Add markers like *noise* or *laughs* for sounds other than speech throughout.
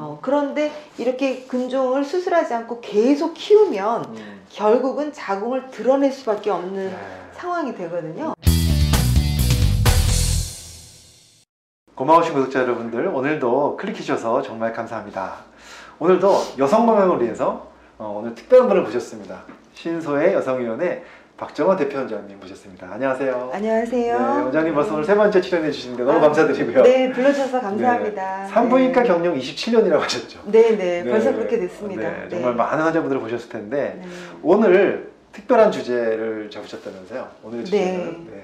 어, 그런데 이렇게 근종을 수술하지 않고 계속 키우면 음. 결국은 자궁을 드러낼 수밖에 없는 네. 상황이 되거든요. 고마우신 구독자 여러분들 오늘도 클릭해 주셔서 정말 감사합니다. 오늘도 여성 건강을 위해서 어, 오늘 특별한 분을 모셨습니다. 신소의 여성위원회 박정원 대표원장님 모셨습니다. 안녕하세요. 안녕하세요. 네, 원장님 벌써 오늘 세 번째 출연해 주시는데 너무 아, 감사드리고요. 네, 불러주셔서 감사합니다. 산부인과 네. 경력 27년이라고 하셨죠. 네, 네, 네. 벌써 그렇게 됐습니다. 네, 정말 많은 환자분들을 보셨을 텐데 네. 오늘 특별한 주제를 잡으셨다면서요? 오늘 주제는 네.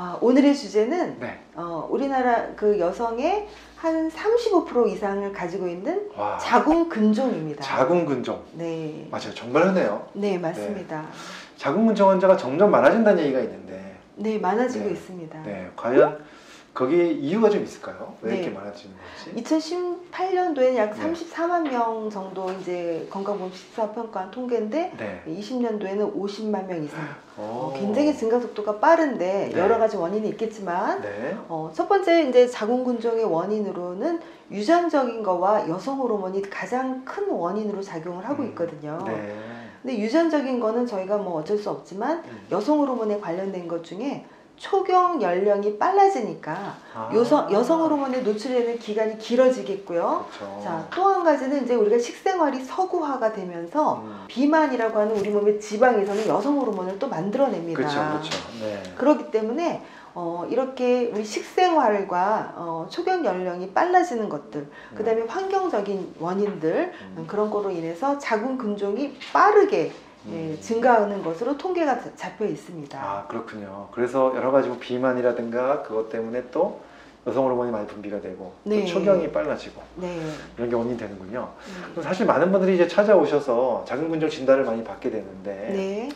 아, 오늘의 주제는 네. 어, 우리나라 그 여성의 한 35% 이상을 가지고 있는 와. 자궁 근종입니다. 자궁근종 네. 맞아요. 정말 흔해요. 네, 맞습니다. 자궁근종 환자가 점점 많아진다는 얘기가 있는데 네, 많아지고 네. 있습니다. 네, 과연 거기에 이유가 좀 있을까요? 왜 네. 이렇게 많아지는 건지? 2018년도에는 약 네. 34만 명 정도 이제 건강보험 식사평가한 통계인데 네. 20년도에는 50만 명 이상. 어, 오. 굉장히 증가 속도가 빠른데 네. 여러 가지 원인이 있겠지만 네. 어, 첫 번째 이제 자궁근종의 원인으로는 유전적인 거와 여성 호르몬이 가장 큰 원인으로 작용을 하고 음, 있거든요. 네. 근데 유전적인 거는 저희가 뭐 어쩔 수 없지만 음. 여성 호르몬에 관련된 것 중에 초경 연령이 빨라지니까 아. 여성 여성 호르몬에 노출되는 기간이 길어지겠고요. 그렇죠. 자, 또 한 가지는 이제 우리가 식생활이 서구화가 되면서 음. 비만이라고 하는 우리 몸의 지방에서는 여성 호르몬을 또 만들어냅니다. 그렇죠, 그렇죠. 네. 그렇기 때문에 어, 이렇게 우리 식생활과 어, 초경 연령이 빨라지는 것들, 그 다음에 환경적인 원인들 음. 그런 거로 인해서 자궁 근종이 빠르게 예, 음. 증가하는 것으로 통계가 자- 잡혀 있습니다. 아 그렇군요. 그래서 여러 가지 뭐 비만이라든가 그것 때문에 또 여성 호르몬이 많이 분비가 되고 네. 또 초경이 빨라지고 네. 이런 게 원인 이 되는군요. 음. 그럼 사실 많은 분들이 이제 찾아오셔서 자궁근종 진단을 많이 받게 되는데 네.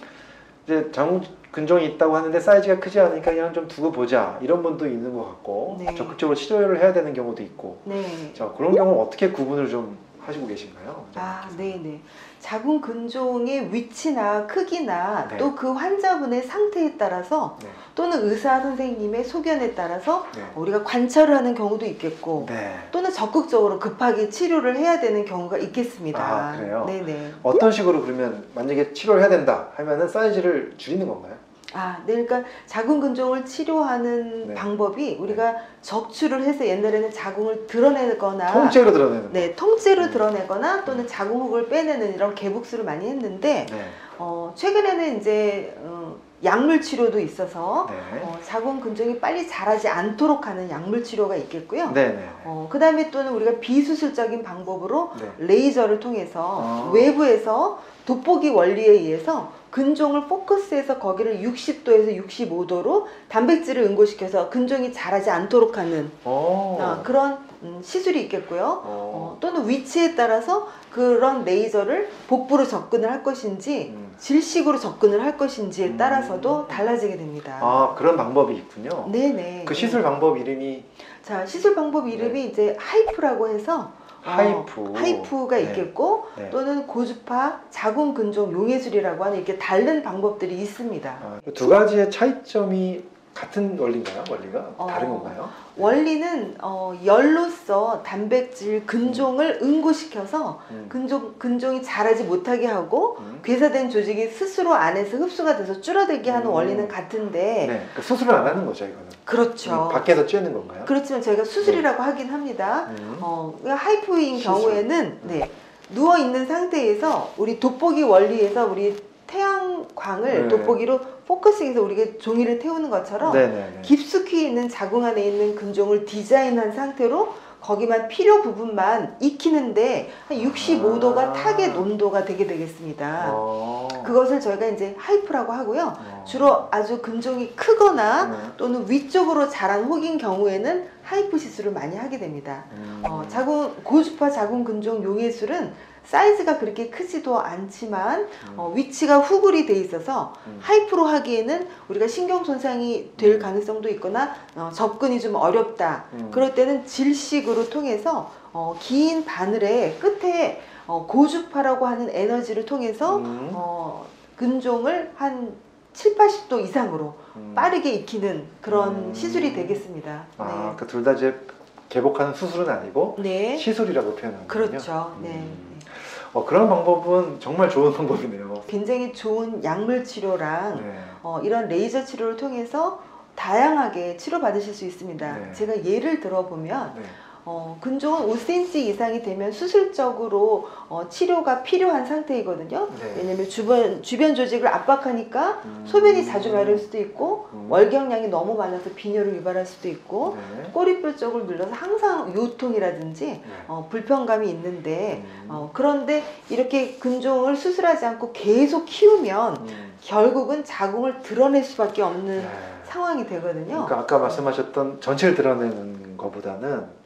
이제 자궁근종이 있다고 하는데 사이즈가 크지 않으니까 그냥 좀 두고 보자 이런 분도 있는 것 같고 네. 적극적으로 치료를 해야 되는 경우도 있고 네. 자 그런 경우 는 어떻게 구분을 좀 하시고 계신가요? 아, 네네. 자궁 근종의 위치나 크기나 네. 또그 환자분의 상태에 따라서 네. 또는 의사 선생님의 소견에 따라서 네. 우리가 관찰을 하는 경우도 있겠고 네. 또는 적극적으로 급하게 치료를 해야 되는 경우가 있겠습니다. 아, 그래요? 네네. 어떤 식으로 그러면 만약에 치료를 해야 된다 하면은 사이즈를 줄이는 건가요? 아, 네, 그러니까 자궁 근종을 치료하는 네. 방법이 우리가 적출을 해서 옛날에는 자궁을 드러내거나 통째로 드러내는 거. 네, 통째로 음. 드러내거나 또는 자궁흑을 빼내는 이런 개복수를 많이 했는데 네. 어, 최근에는 이제 어, 약물 치료도 있어서 네. 어, 자궁 근종이 빨리 자라지 않도록 하는 약물 치료가 있겠고요. 네. 네. 어, 그 다음에 또는 우리가 비수술적인 방법으로 네. 레이저를 통해서 아. 외부에서 돋보기 원리에 의해서 근종을 포커스해서 거기를 60도에서 65도로 단백질을 응고시켜서 근종이 자라지 않도록 하는 오. 아, 그런 음, 시술이 있겠고요. 어. 어, 또는 위치에 따라서 그런 레이저를 복부로 접근을 할 것인지 음. 질식으로 접근을 할 것인지에 음. 따라서도 달라지게 됩니다. 아 그런 방법이 있군요. 네네. 그 시술 방법 이름이 자 시술 방법 이름이 이제 HIFU라고 해서 어, HIFU. HIFU가 네. 있겠고 네. 또는 고주파 자궁 근종 용해술이라고 하는 이렇게 다른 방법들이 있습니다. 아, 그 두 가지의 차이점이 같은 원리인가요? 원리가 어. 다른 건가요? 원리는 어, 열로서 단백질 근종을 응고시켜서 음. 근종 근종이 자라지 못하게 하고 음. 괴사된 조직이 스스로 안에서 흡수가 돼서 줄어들게 하는 음. 원리는 같은데 네. 그 수술을 안 하는 거죠 이거는. 그렇죠. 음, 밖에서 쬐는 건가요? 그렇지만 저희가 수술이라고 하긴 합니다. 음. 어, 그러니까 HIFU인 시술. 경우에는 네, 누워 있는 상태에서 우리 돋보기 원리에서 우리 태양광을 네. 돋보기로 focusing해서 우리가 종이를 태우는 것처럼 네네네. 깊숙이 있는 자궁 안에 있는 근종을 디자인한 상태로 거기만 필요 부분만 익히는데 한 65도가 아. 타겟 온도가 되게 되겠습니다. 어. 그것을 저희가 이제 HIFU라고 하고요. 어. 주로 아주 근종이 크거나 네. 또는 위쪽으로 자란 혹인 경우에는 HIFU 시술을 많이 하게 됩니다. 음. 어, 자궁 고주파 자궁 근종 용해술은 사이즈가 그렇게 크지도 않지만 음. 어, 위치가 후굴이 돼 있어서 음. 하이프로 하기에는 우리가 신경 손상이 될 음. 가능성도 있거나 어, 접근이 좀 어렵다. 음. 그럴 때는 질식으로 통해서 어, 긴 바늘의 끝에 어, 고주파라고 하는 에너지를 통해서 음. 어, 근종을 한 7, 80도 이상으로 음. 빠르게 익히는 그런 음. 시술이 되겠습니다. 아, 네. 그둘다 이제 개복하는 수술은 아니고 네. 시술이라고 표현하는군요. 그렇죠. 네. 음. 어, 그런 방법은 정말 좋은 *laughs* 방법이네요. 굉장히 좋은 약물 치료랑 네. 어, 이런 레이저 치료를 통해서 다양하게 치료받으실 수 있습니다. 네. 제가 예를 들어보면 네. 어, 근종은 5cm 이상이 되면 수술적으로 어, 치료가 필요한 상태이거든요. 네. 왜냐면 주변, 주변 조직을 압박하니까 음. 소변이 자주 마를 수도 있고 음. 월경량이 너무 많아서 빈혈을 유발할 수도 있고 네. 꼬리뼈 쪽을 눌러서 항상 요통이라든지 네. 어, 불편감이 있는데 음. 어, 그런데 이렇게 근종을 수술하지 않고 계속 키우면 음. 결국은 자궁을 드러낼 수밖에 없는 네. 상황이 되거든요. 그러니까 아까 말씀하셨던 전체를 드러내는 것보다는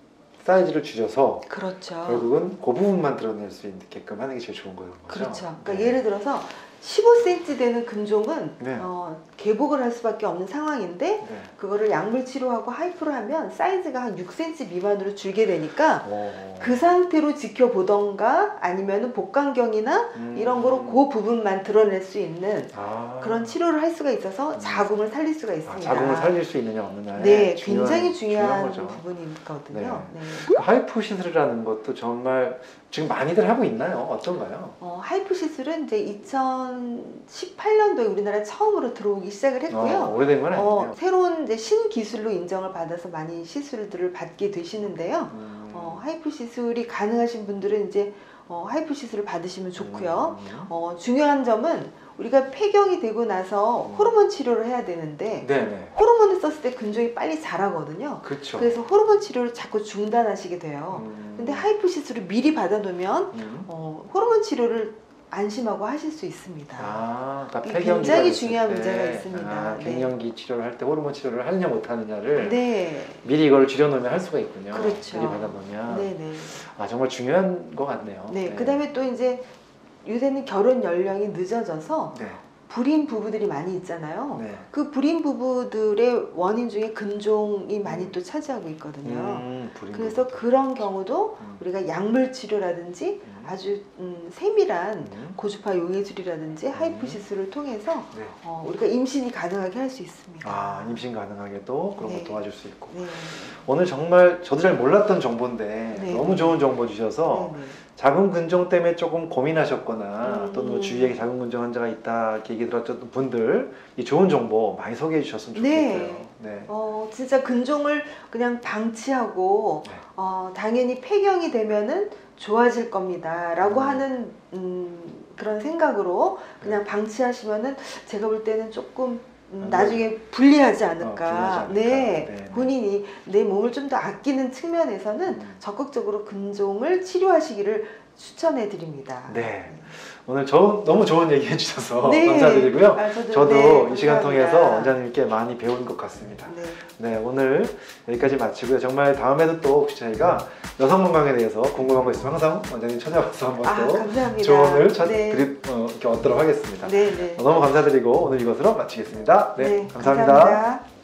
사이즈를 줄여서 그렇죠. 결국은 그 부분만 드러낼 수 있게끔 하는 게 제일 좋은 거예요. 그렇죠. 그러니까 예를 들어서 15cm 되는 근종은 네. 어, 개복을 할 수밖에 없는 상황인데 네. 그거를 약물 치료하고 하이프를 하면 사이즈가 한 6cm 미만으로 줄게 되니까 오. 그 상태로 지켜보던가 아니면은 복강경이나 음. 이런 거로 그 부분만 들어낼 수 있는 아. 그런 치료를 할 수가 있어서 음. 자궁을 살릴 수가 아, 있습니다. 자궁을 살릴 수 있느냐 없느냐. 네, 굉장히 중요한, 거죠. 부분이거든요. 네. 그 HIFU 시술이라는 것도 정말 지금 많이들 하고 있나요? 어떤가요? 어, HIFU 시술은 이제 2018년도에 우리나라에 처음으로 들어오기 시작을 했고요. 어, 오래된 건 아니에요. 어, 새로운 이제 신기술로 인정을 받아서 많이 시술들을 받게 되시는데요. 음. 어, HIFU 시술이 가능하신 분들은 이제 어, HIFU 시술을 받으시면 좋고요. 음. 어, 중요한 점은 우리가 폐경이 되고 나서 음. 호르몬 치료를 해야 되는데 네네. 호르몬을 썼을 때 근종이 빨리 자라거든요. 그렇죠. 그래서 호르몬 치료를 자꾸 중단하시게 돼요. 음. 근데 HIFU 시술을 미리 받아놓으면 음. 어, 호르몬 치료를 안심하고 하실 수 있습니다. 아, 그러니까 굉장히 중요한 때, 문제가 있습니다. 아, 네. 갱년기 치료를 할 때 호르몬 치료를 하느냐 못 하느냐를 네, 미리 이걸 줄여놓으면 할 수가 있군요. 그렇죠. 미리 받아놓으면 네, 네. 아 정말 중요한 것 같네요. 네, 그다음에 또 이제 요새는 결혼 연령이 늦어져서 네. 불임 부부들이 많이 있잖아요. 네. 그 불임 부부들의 원인 중에 근종이 많이 또 차지하고 있거든요. 음, 그래서 부부. 그런 경우도 음. 우리가 약물 치료라든지 음. 아주 음, 세밀한 음. 고주파 용해술이라든지 하이프 시술을 통해서 네. 어, 우리가 임신이 가능하게 할 수 있습니다. 아 임신 가능하게도 그런 네. 거 도와줄 수 있고 네. 오늘 정말 저도 잘 몰랐던 정보인데 네. 너무 좋은 정보 주셔서 네, 네. 자궁 근종 때문에 조금 고민하셨거나 음. 또는 뭐 주위에 자궁 근종 환자가 있다 이렇게 얘기 들었던 분들 이 좋은 정보 많이 소개해 주셨으면 네. 좋겠어요. 네. 어, 진짜 근종을 그냥 방치하고 네. 어, 당연히 폐경이 되면은 좋아질 겁니다라고 음. 하는 음, 그런 생각으로 그냥 방치하시면은 제가 볼 때는 조금 나중에 불리하지 어, 않을까. 불리하지 않을까. 네. 네, 네. 본인이 내 몸을 좀 더 아끼는 측면에서는 음. 적극적으로 근종을 치료하시기를 추천해 드립니다. 네. 오늘 저, 너무 좋은 얘기 해주셔서 *laughs* 네. 감사드리고요. 아, 저도, 저도 네, 이 시간 감사합니다. 통해서 원장님께 많이 배운 것 같습니다. 네. 네, 오늘 여기까지 마치고요. 정말 다음에도 또 혹시 저희가 여성 건강에 대해서 궁금한 거 있으면 항상 원장님 찾아와서 한번 아, 또 감사합니다. 조언을 찾, 네. 드리, 어, 이렇게 얻도록 하겠습니다. 네, 네. 너무 감사드리고 오늘 이것으로 마치겠습니다. 네, 네, 감사합니다. 감사합니다.